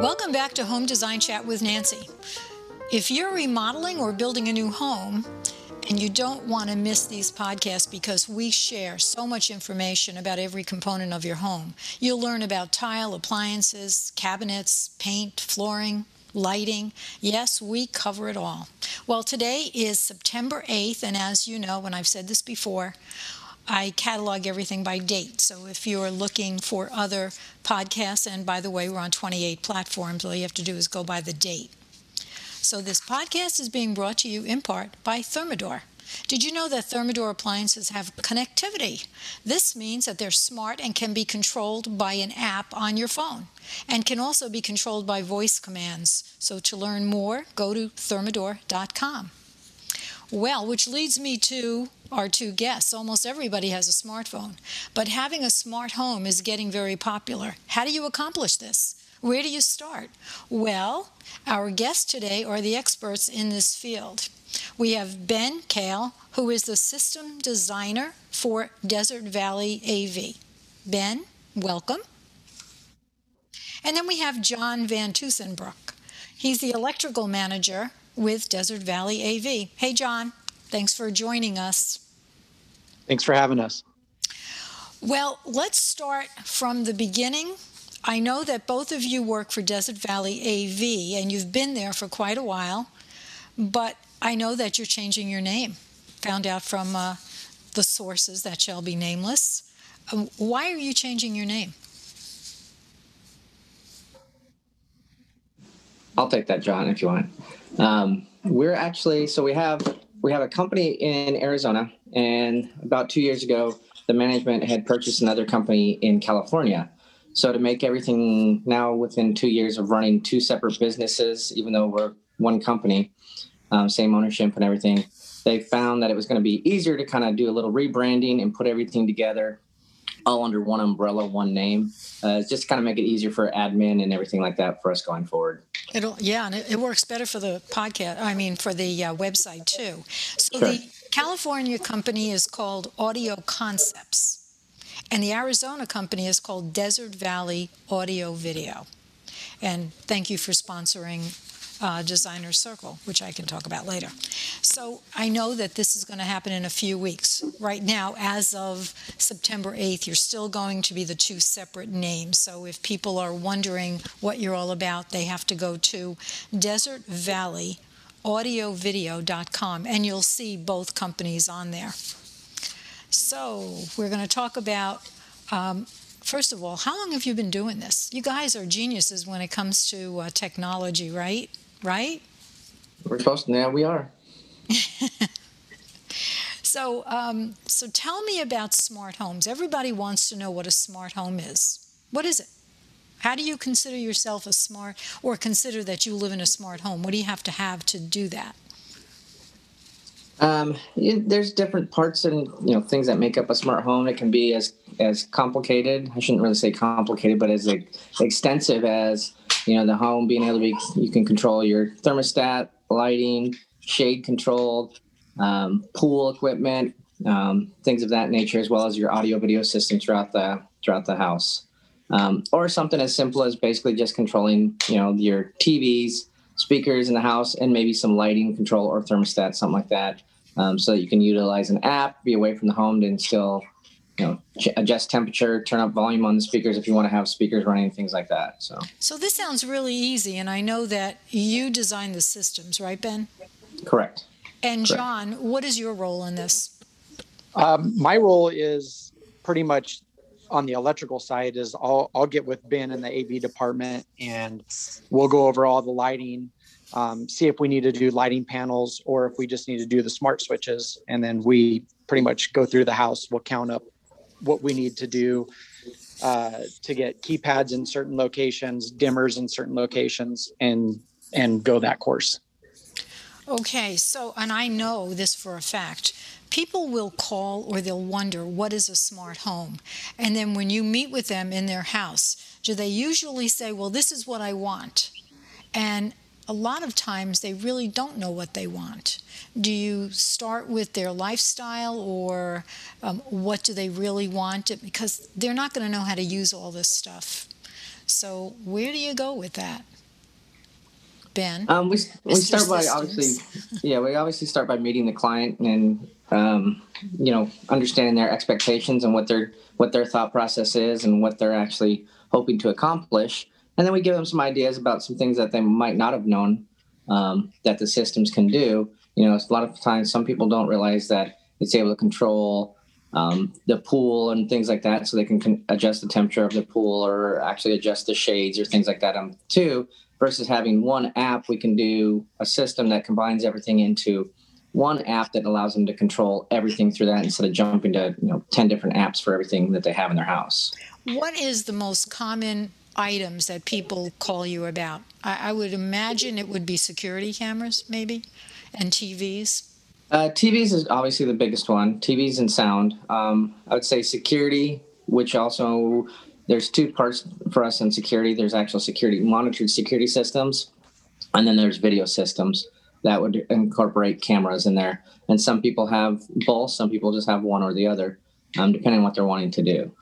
Welcome back to Home Design Chat with Nancy. If you're remodeling or building a new home, and you don't want to miss these podcasts because we share so much information about every component of your home. You'll learn about tile, appliances, cabinets, paint, flooring, lighting. Yes, we cover it all. Well, today is September 8th, and as you know, and I've said this before, I catalog everything by date. So if you're looking for other podcasts, and by the way, we're on 28 platforms, all you have to do is go by the date. So this podcast is being brought to you in part by Thermador. Did you know that Thermador appliances have connectivity? This means that they're smart and can be controlled by an app on your phone and can also be controlled by voice commands. So to learn more, go to thermador.com. Well, which leads me to our two guests. Almost everybody has a smartphone, but having a smart home is getting very popular. How do you accomplish this? Where do you start? Well, our guests today are the experts in this field. We have Ben Kale, who is the system designer for Desert Valley AV. Ben, welcome. And then we have John Van Tusenbroek. He's the electrical manager with Desert Valley AV. Hey, John, thanks for joining us. Thanks for having us. Well, let's start from the beginning. I know that both of you work for Desert Valley AV and you've been there for quite a while, but I know that you're changing your name. Found out from uh, the sources that shall be nameless. Um, why are you changing your name? I'll take that, John, if you want. Um, we're actually so we have we have a company in Arizona, and about two years ago, the management had purchased another company in California. So to make everything now within two years of running two separate businesses, even though we're one company, um, same ownership and everything, they found that it was going to be easier to kind of do a little rebranding and put everything together all under one umbrella, one name. Uh, just kind of make it easier for admin and everything like that for us going forward. It'll yeah, and it, it works better for the podcast. I mean, for the uh, website too. So Sure. the California company is called Audio Concepts, and the Arizona company is called Desert Valley Audio Video. And thank you for sponsoring uh, Designer Circle, which I can talk about later. So I know that this is going to happen in a few weeks. Right now, as of September 8th, you're still going to be the two separate names. So if people are wondering what you're all about, they have to go to Desert Valley audiovideo.com and you'll see both companies on there. So, we're going to talk about um, first of all, how long have you been doing this? You guys are geniuses when it comes to uh, technology, right? Right? We're supposed to, yeah, we are. So, um, so tell me about smart homes. Everybody wants to know what a smart home is. What is it? How do you consider yourself a smart, or consider that you live in a smart home? What do you have to have to do that? Um, you, there's different parts and you know things that make up a smart home. It can be as as complicated. I shouldn't really say complicated, but as like, extensive as you know the home being able to be. You can control your thermostat, lighting, shade control, um, pool equipment, um, things of that nature, as well as your audio video system throughout the throughout the house. Um, or something as simple as basically just controlling you know your TVs, speakers in the house, and maybe some lighting control or thermostat, something like that um, so that you can utilize an app, be away from the home, and still, you know, adjust temperature, turn up volume on the speakers if you want to have speakers running, things like that. So So this sounds really easy, and I know that you design the systems, right, Ben? correct. And Correct. John, what is your role in this? Um, my role is pretty much on the electrical side. Is I'll I'll get with Ben in the AV department, and we'll go over all the lighting, um, see if we need to do lighting panels or if we just need to do the smart switches, and then we pretty much go through the house. We'll count up what we need to do uh, to get keypads in certain locations, dimmers in certain locations, and and go that course. Okay, so, and I know this for a fact. People will call or they'll wonder what is a smart home. And then when you meet with them in their house, do they usually say, Well, this is what I want? And a lot of times they really don't know what they want. Do you start with their lifestyle or um, what do they really want? Because they're not going to know how to use all this stuff. So where do you go with that? Ben? Um, we we start by obviously, yeah, we obviously start by meeting the client and um, you know understanding their expectations and what their what their thought process is and what they're actually hoping to accomplish, and then we give them some ideas about some things that they might not have known um, that the systems can do. You know, a lot of times some people don't realize that it's able to control um, the pool and things like that, so they can con- adjust the temperature of the pool or actually adjust the shades or things like that. Um, too versus having one app, we can do a system that combines everything into one app that allows them to control everything through that instead of jumping to you know 10 different apps for everything that they have in their house What is the most common items that people call you about? I, I would imagine it would be security cameras, maybe, and TVs. uh, tvs is obviously the biggest one. Tvs and sound. Um, i would say security which also there's two parts for us in security. There's actual security monitored security systems and then there's video systems that would incorporate cameras in there. And some people have both. Some people just have one or the other um, depending on what they're wanting to do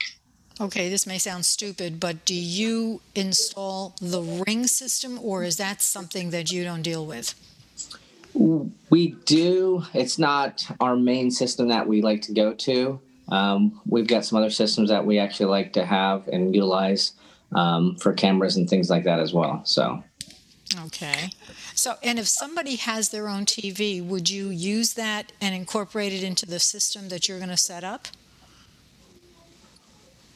Okay, this may sound stupid, but do you install the ring system or is that something that you don't deal with? We do. It's not our main system that we like to go to. Um, we've got some other systems that we actually like to have and utilize um, for cameras and things like that as well. So, Okay. So, and if somebody has their own TV, would you use that and incorporate it into the system that you're going to set up?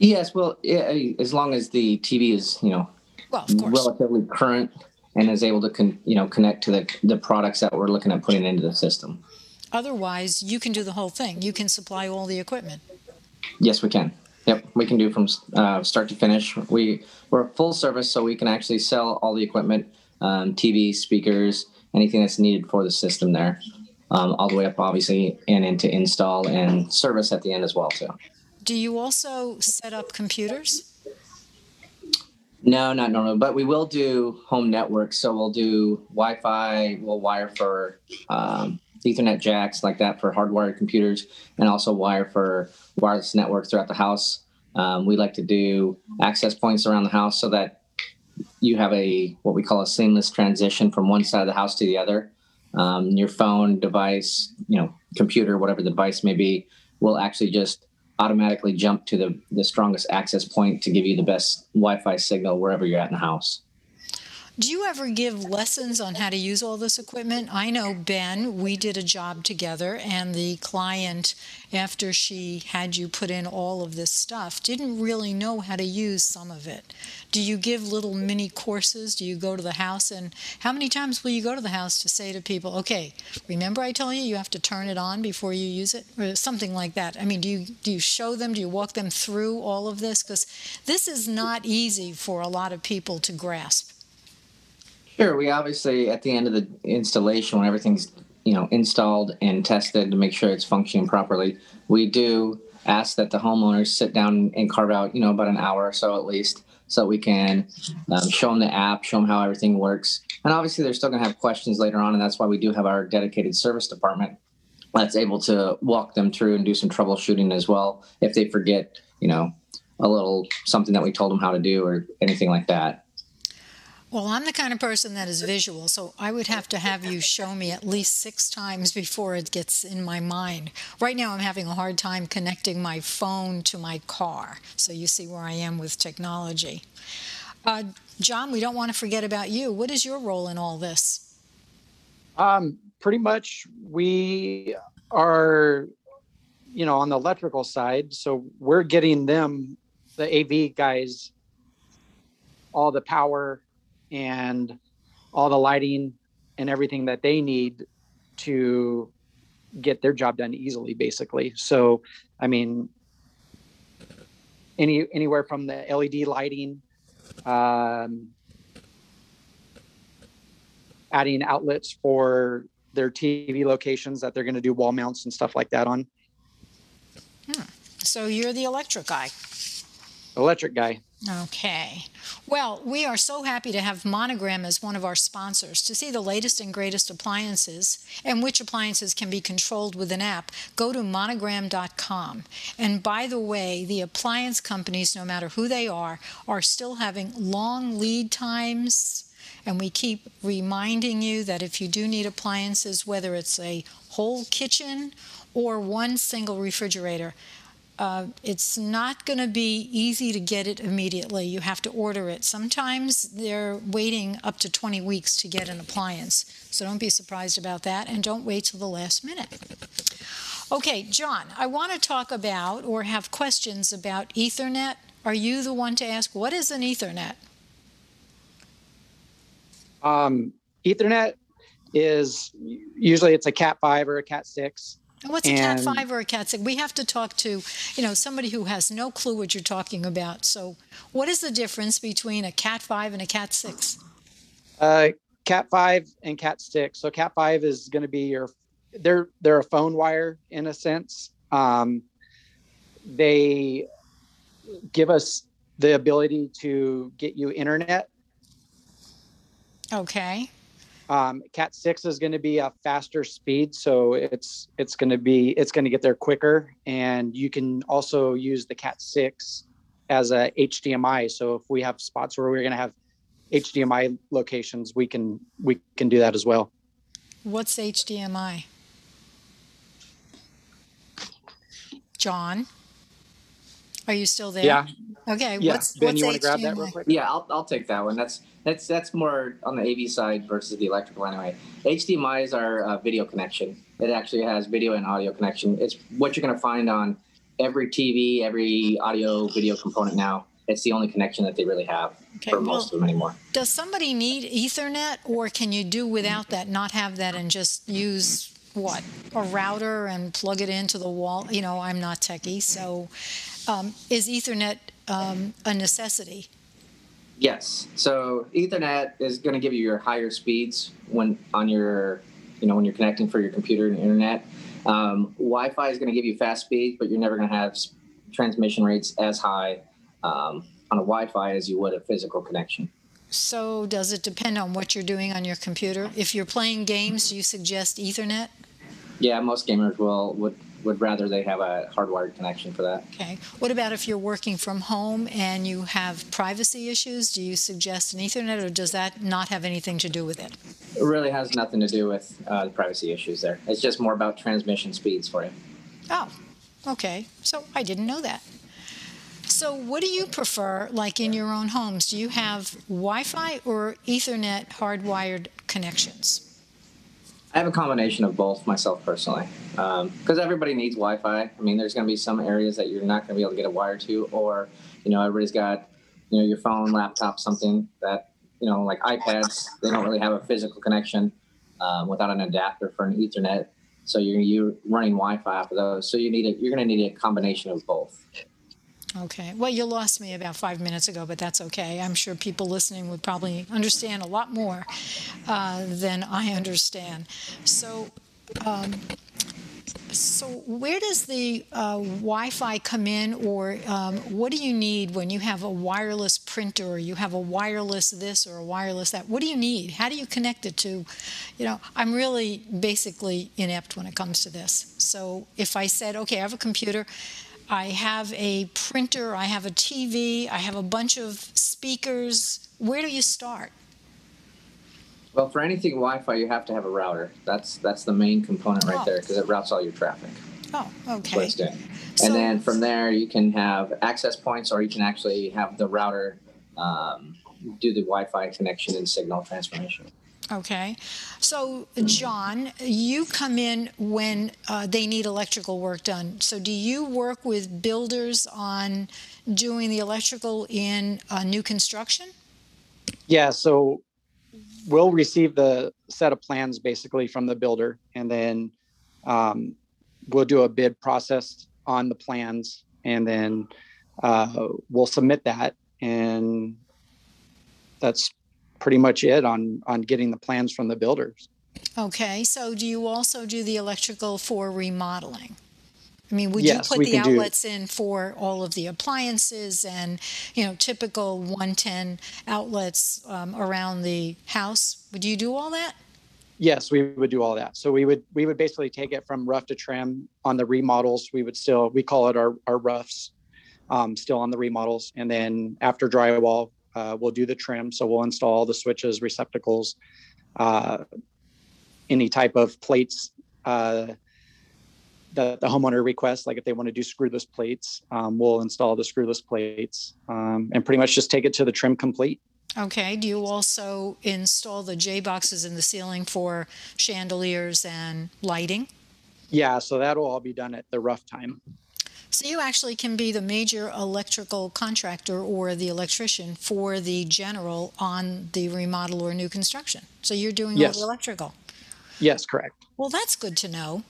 Yes, well, yeah, as long as the TV is, you know, Well, relatively current and is able to, con- you know, connect to the, the products that we're looking at putting into the system. Otherwise, you can do the whole thing. You can supply all the equipment. Yes, we can. Yep, we can do from uh, start to finish. We we're a full service, so we can actually sell all the equipment, um, TV, speakers, anything that's needed for the system there, um, all the way up, obviously, and into install and service at the end as well too. Do you also set up computers? No, not normally, but we will do home networks. So we'll do Wi-Fi. We'll wire for um, Ethernet jacks like that for hardwired computers, and also wire for wireless networks throughout the house. Um, we like to do access points around the house so that you have a what we call a seamless transition from one side of the house to the other. Um, your phone device, you know, computer, whatever the device may be, will actually just automatically jump to the, the strongest access point to give you the best Wi-Fi signal wherever you're at in the house. Do you ever give lessons on how to use all this equipment? I know Ben, we did a job together, and the client, after she had you put in all of this stuff, didn't really know how to use some of it. Do you give little mini courses? Do you go to the house? And how many times will you go to the house to say to people, okay, remember I told you you have to turn it on before you use it? Or something like that. I mean, do you, do you show them? Do you walk them through all of this? Because this is not easy for a lot of people to grasp. Sure, we obviously at the end of the installation, when everything's you know installed and tested to make sure it's functioning properly, we do ask that the homeowners sit down and carve out you know about an hour or so at least, so we can um, show them the app, show them how everything works, and obviously they're still going to have questions later on, and that's why we do have our dedicated service department that's able to walk them through and do some troubleshooting as well if they forget you know a little something that we told them how to do or anything like that. Well, I'm the kind of person that is visual, so I would have to have you show me at least six times before it gets in my mind. Right now, I'm having a hard time connecting my phone to my car, so you see where I am with technology. Uh, John, we don't want to forget about you. What is your role in all this? Um, pretty much we are, you know, on the electrical side. So we're getting them, the AV guys, all the power and all the lighting and everything that they need to get their job done easily, basically. So, I mean, any anywhere from the LED lighting, um, adding outlets for their TV locations that they're going to do wall mounts and stuff like that on. So you're the electric guy. Electric guy. Okay. Well, we are so happy to have Monogram as one of our sponsors. To see the latest and greatest appliances and which appliances can be controlled with an app, go to monogram.com. And by the way, the appliance companies, no matter who they are, are still having long lead times. And we keep reminding you that if you do need appliances, whether it's a whole kitchen or one single refrigerator, uh, it's not going to be easy to get it immediately. You have to order it. Sometimes they're waiting up to 20 weeks to get an appliance. So don't be surprised about that and don't wait till the last minute. Okay, John, I want to talk about or have questions about Ethernet. Are you the one to ask what is an Ethernet? Um, Ethernet is usually it's a Cat5 or a Cat6 What's and, a cat five or a cat six? We have to talk to, you know, somebody who has no clue what you're talking about. So, what is the difference between a cat five and a cat six? Uh, cat five and cat six. So, cat five is going to be your they're they're a phone wire in a sense. Um, they give us the ability to get you internet. Okay. Um, Cat six is going to be a faster speed, so it's it's going to be it's going to get there quicker, and you can also use the Cat six as a HDMI. So if we have spots where we're going to have HDMI locations, we can we can do that as well. What's HDMI? John, are you still there? Yeah. Okay. Yeah. What's ben, what's you want to grab that real quick? Yeah, I'll, I'll take that one. That's that's that's more on the AV side versus the electrical anyway. HDMI is our uh, video connection. It actually has video and audio connection. It's what you're going to find on every TV, every audio video component now. It's the only connection that they really have Okay, for most well- of them anymore. Does somebody need Ethernet, or can you do without that, not have that, and just use what a router and plug it into the wall? You know, I'm not techie, so um, is Ethernet um, a necessity? Yes. So Ethernet is going to give you your higher speeds when on your, you know, when you're connecting for your computer and internet. Um, Wi-Fi is going to give you fast speeds, but you're never going to have transmission rates as high um, on a Wi-Fi as you would a physical connection. So does it depend on what you're doing on your computer? If you're playing games, do you suggest Ethernet? Yeah, most gamers will would would rather they have a hardwired connection for that. Okay. What about if you're working from home and you have privacy issues? Do you suggest an Ethernet, or does that not have anything to do with it? It really has nothing to do with uh, the privacy issues there. It's just more about transmission speeds for you. Oh, okay. So I didn't know that. So, what do you prefer, like in your own homes? Do you have Wi Fi or Ethernet hardwired connections? I have a combination of both myself personally, because everybody needs Wi-Fi. I mean, there's going to be some areas that you're not going to be able to get a wire to, or you know, everybody's got you know your phone, laptop, something that you know, like iPads. They don't really have a physical connection um, without an adapter for an Ethernet. So you're you running Wi-Fi off of those. So you need a, you're going to need a combination of both. Okay. Well, you lost me about five minutes ago, but that's okay. I'm sure people listening would probably understand a lot more uh, than I understand. So, um, so where does the uh, Wi-Fi come in, or um, what do you need when you have a wireless printer, or you have a wireless this or a wireless that? What do you need? How do you connect it to? You know, I'm really basically inept when it comes to this. So if I said, okay, I have a computer. I have a printer, I have a TV, I have a bunch of speakers. Where do you start? Well, for anything Wi-Fi, you have to have a router. That's that's the main component right Oh. there because it routes all your traffic. Oh, okay. So- and then from there, you can have access points, or you can actually have the router um, do the Wi-Fi connection and signal transformation. Okay. So, John, you come in when uh, they need electrical work done. So, do you work with builders on doing the electrical in uh, new construction? Yeah, so we'll receive the set of plans basically from the builder, and then um, we'll do a bid process on the plans, and then uh, we'll submit that, and that's pretty much it on on getting the plans from the builders. Okay. So, do you also do the electrical for remodeling? I mean, would Yes, you put the can do- outlets in for all of the appliances and, you know, typical 110 outlets um, around the house? Would you do all that? Yes, we would do all that. So we would we would basically take it from rough to trim on the remodels. We would still we call it our our roughs, um, still on the remodels, and then after drywall, uh, we'll do the trim. So we'll install all the switches, receptacles, uh, any type of plates. Uh, the, the homeowner requests, like if they want to do screwless plates, um, we'll install the screwless plates um, and pretty much just take it to the trim complete. Okay. Do you also install the J boxes in the ceiling for chandeliers and lighting? Yeah, so that'll all be done at the rough time. So you actually can be the major electrical contractor or the electrician for the general on the remodel or new construction. So you're doing all the electrical. Yes, correct. Well, that's good to know.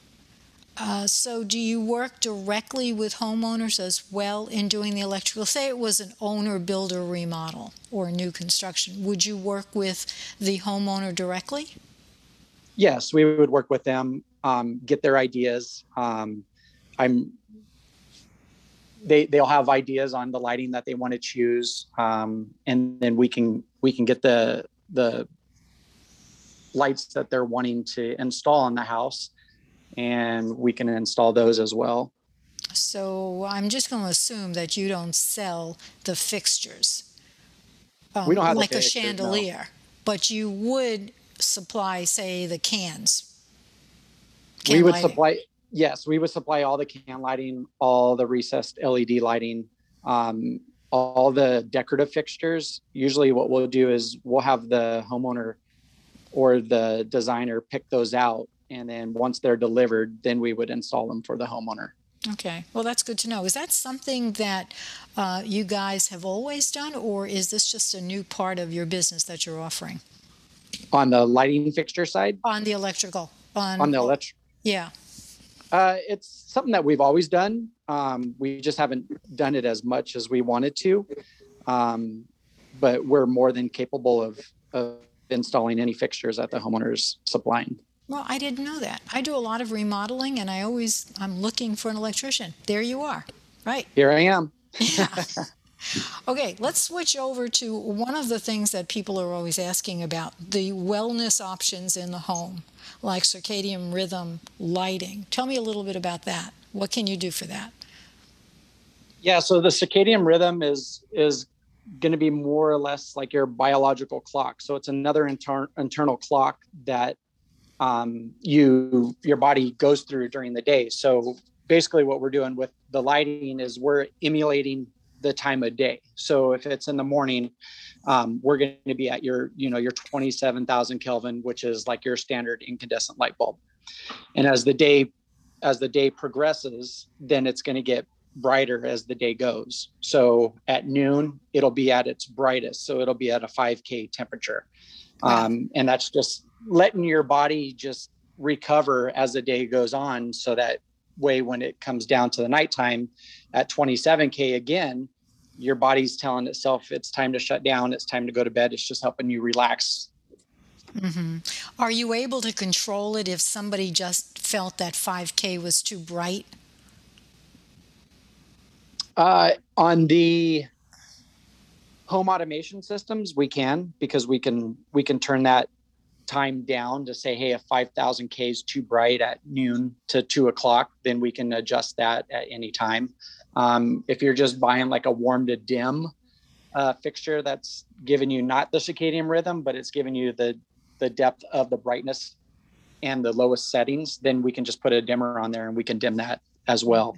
Uh, so do you work directly with homeowners as well in doing the electrical? Say it was an owner builder remodel or new construction. Would you work with the homeowner directly? yes we would work with them um, get their ideas um, i'm they they'll have ideas on the lighting that they want to choose um, and then we can we can get the the lights that they're wanting to install in the house and we can install those as well So I'm just going to assume that you don't sell the fixtures. Um, We don't have the like a fixtures, no. chandelier, but you would supply, say, the cans. we would lighting. supply yes we would supply all the can lighting all the recessed led lighting um, all the decorative fixtures usually what we'll do is we'll have the homeowner or the designer pick those out and then once they're delivered then we would install them for the homeowner Okay, well, that's good to know. Is that something that uh, you guys have always done, or is this just a new part of your business that you're offering on the lighting fixture side on the electrical? On, on the electric yeah. Uh, it's something that we've always done. Um, we just haven't done it as much as we wanted to. Um, but we're more than capable of, of installing any fixtures that the homeowner's supplying. Well, I didn't know that. I do a lot of remodeling, and I always I'm looking for an electrician. There you are, right? Here I am. Yeah. Okay, let's switch over to one of the things that people are always asking about the wellness options in the home, like circadian rhythm lighting. Tell me a little bit about that. What can you do for that? Yeah, so the circadian rhythm is is going to be more or less like your biological clock. So it's another inter- internal clock that um, you your body goes through during the day. So basically, what we're doing with the lighting is we're emulating the time of day. So if it's in the morning, um, we're going to be at your you know your 27,000 Kelvin, which is like your standard incandescent light bulb. And as the day as the day progresses, then it's going to get brighter as the day goes. So at noon, it'll be at its brightest. So it'll be at a 5K temperature. Um, and that's just letting your body just recover as the day goes on. So that way, when it comes down to the nighttime at 27K again, your body's telling itself it's time to shut down, it's time to go to bed. It's just helping you relax. hmm Are you able to control it if somebody just felt that 5K was too bright? Uh, on the home automation systems, we can because we can we can turn that time down to say, hey, if 5,000 K is too bright at noon to two o'clock, then we can adjust that at any time. Um, if you're just buying like a warm to dim uh, fixture that's giving you not the circadian rhythm, but it's giving you the the depth of the brightness and the lowest settings, then we can just put a dimmer on there and we can dim that as well.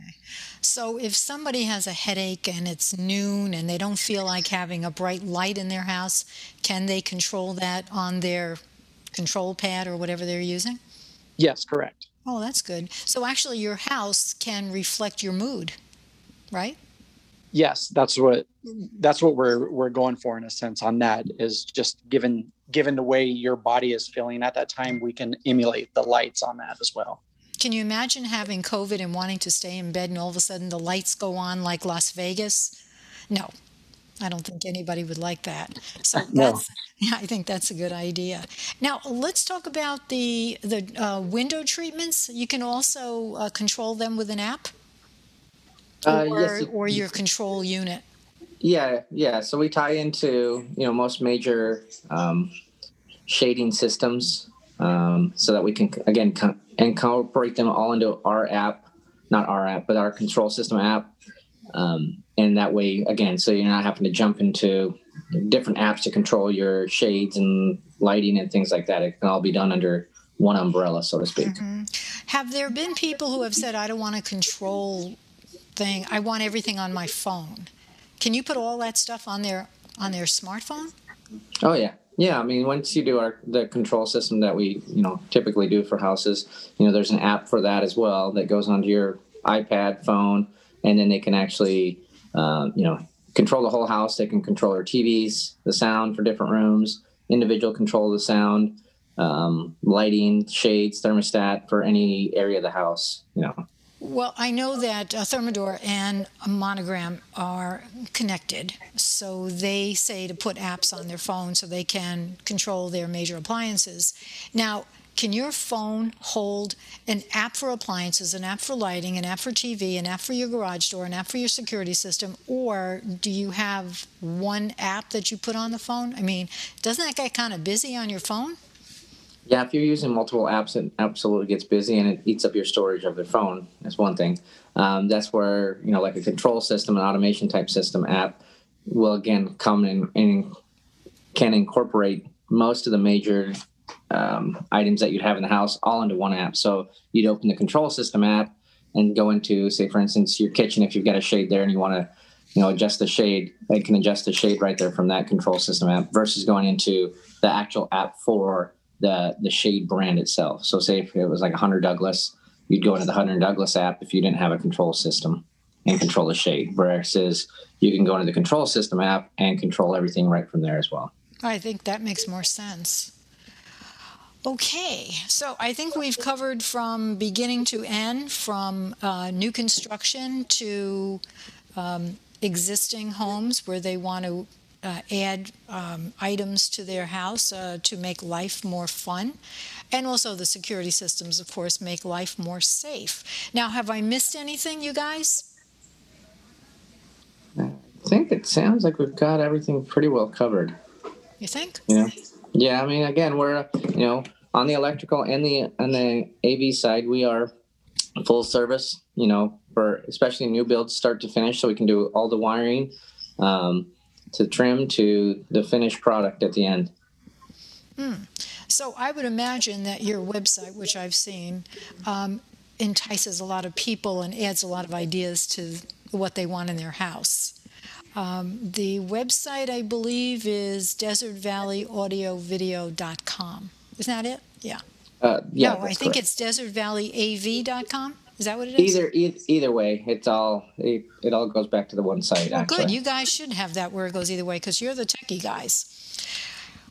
So if somebody has a headache and it's noon and they don't feel like having a bright light in their house, can they control that on their control pad or whatever they're using? Yes, correct. Oh, that's good. So actually, your house can reflect your mood, right? yes that's what that's what we're we're going for in a sense on that is just given given the way your body is feeling at that time we can emulate the lights on that as well Can you imagine having COVID and wanting to stay in bed and all of a sudden the lights go on like Las Vegas? No, I don't think anybody would like that. So No. yeah, I think that's a good idea. Now let's talk about the the uh, window treatments. You can also uh, control them with an app. Uh, or, yes, or your control unit. Yeah, yeah. So we tie into you know most major um, shading systems, um, so that we can again co- incorporate them all into our app, not our app, but our control system app, um, and that way again, so you're not having to jump into different apps to control your shades and lighting and things like that. It can all be done under one umbrella, so to speak. Have there been people who have said, I don't want a control thing, I want everything on my phone? Can you put all that stuff on their on their smartphone? Oh yeah, yeah. I mean, once you do our the control system that we you know typically do for houses, you know, there's an app for that as well that goes onto your iPad, phone, and then they can actually um, you know control the whole house. They can control their TVs, the sound for different rooms, individual control of the sound, um, lighting, shades, thermostat for any area of the house. You know. Well, I know that uh, Thermador and Monogram are connected, so they say to put apps on their phone so they can control their major appliances. Now, can your phone hold an app for appliances, an app for lighting, an app for TV, an app for your garage door, an app for your security system, or do you have one app that you put on the phone? I mean, doesn't that get kind of busy on your phone? Yeah, if you're using multiple apps, it absolutely gets busy and it eats up your storage of the phone. That's one thing. Um, that's where you know, like a control system, an automation type system app, will again come in and can incorporate most of the major um, items that you'd have in the house all into one app. So you'd open the control system app and go into, say, for instance, your kitchen. If you've got a shade there and you want to, you know, adjust the shade, it can adjust the shade right there from that control system app versus going into the actual app for the the shade brand itself. So say if it was like a Hunter Douglas, you'd go into the Hunter Douglas app if you didn't have a control system and control the shade. Versus you can go into the control system app and control everything right from there as well. I think that makes more sense. Okay, so I think we've covered from beginning to end, from uh, new construction to um, existing homes where they want to uh, add um, items to their house uh, to make life more fun. And also the security systems, of course, make life more safe. Now, have I missed anything, you guys? I think it sounds like we've got everything pretty well covered. You think? Know? Yeah, I mean, again, we're you know on the electrical and the and the AV side, we are full service. You know, for especially new builds, start to finish, so we can do all the wiring, um, to trim to the finished product at the end. So I would imagine that your website, which I've seen, um, entices a lot of people and adds a lot of ideas to what they want in their house. Um, the website, I believe, is desertvalleyaudio.video.com. Isn't that it? Yeah. Uh, yeah, no, I think correct. it's desertvalleyAV.com. Is that what it is? either e- either way. It's all it, it all goes back to the one site. Well, actually. good. You guys should have that where it goes either way because you're the techie guys.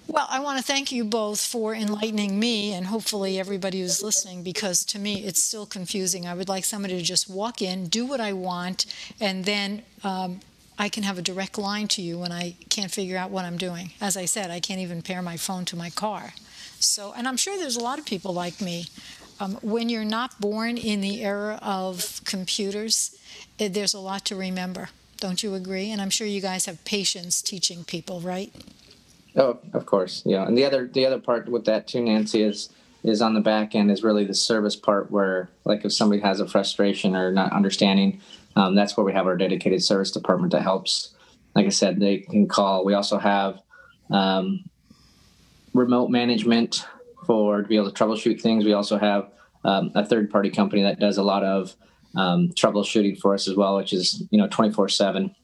Well, I want to thank you both for enlightening me and hopefully everybody who's listening because to me it's still confusing. I would like somebody to just walk in, do what I want, and then um, I can have a direct line to you when I can't figure out what I'm doing. As I said, I can't even pair my phone to my car. So, and I'm sure there's a lot of people like me. Um, when you're not born in the era of computers, eh, there's a lot to remember. Don't you agree? And I'm sure you guys have patience teaching people, right? Oh, of course, yeah. And the other the other part with that too, Nancy, is is on the back end is really the service part where, like, if somebody has a frustration or not understanding, um, that's where we have our dedicated service department that helps. Like I said, they can call. We also have um, remote management for to be able to troubleshoot things. We also have um, a third party company that does a lot of um, troubleshooting for us as well, which is you know twenty four seven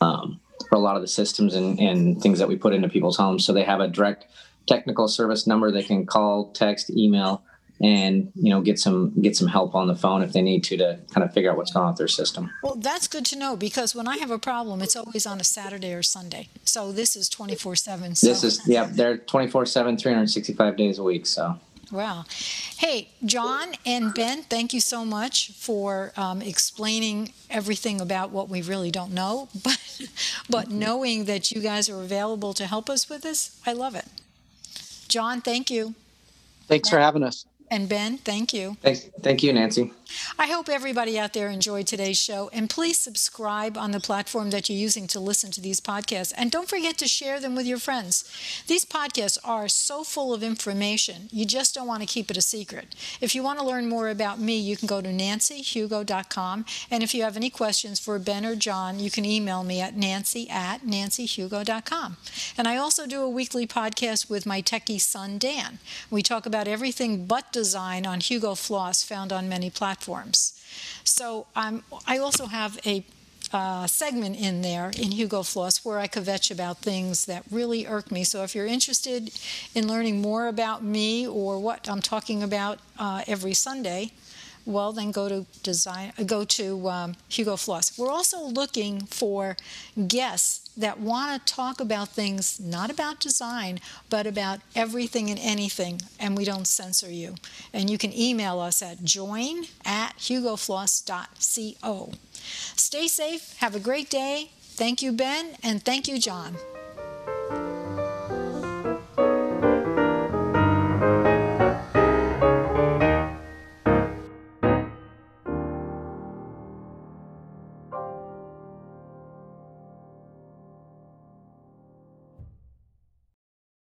um, for a lot of the systems and, and things that we put into people's homes. So they have a direct technical service number they can call, text, email, and you know get some get some help on the phone if they need to to kind of figure out what's going on with their system. Well, that's good to know because when I have a problem, it's always on a Saturday or Sunday. So this is 24 7. So. This is yeah, they're 24/7 365 days a week, so Wow. Hey, John and Ben, thank you so much for um, explaining everything about what we really don't know, but but knowing that you guys are available to help us with this, I love it. John, thank you. Thanks for having us. And Ben, thank you. thanks thank you Nancy. I hope everybody out there enjoyed today's show. And please subscribe on the platform that you're using to listen to these podcasts. And don't forget to share them with your friends. These podcasts are so full of information, you just don't want to keep it a secret. If you want to learn more about me, you can go to nancyhugo.com. And if you have any questions for Ben or John, you can email me at nancy at nancyhugo.com. And I also do a weekly podcast with my techie son, Dan. We talk about everything but design on Hugo Floss, found on many platforms. So um, I also have a uh, segment in there in Hugo Floss where I kvetch about things that really irk me. So if you're interested in learning more about me or what I'm talking about uh, every Sunday, well, then go to design, go to um, Hugo Floss. We're also looking for guests that want to talk about things not about design, but about everything and anything, and we don't censor you. And you can email us at join at hugofloss.co. Stay safe, have a great day. Thank you, Ben, and thank you, John.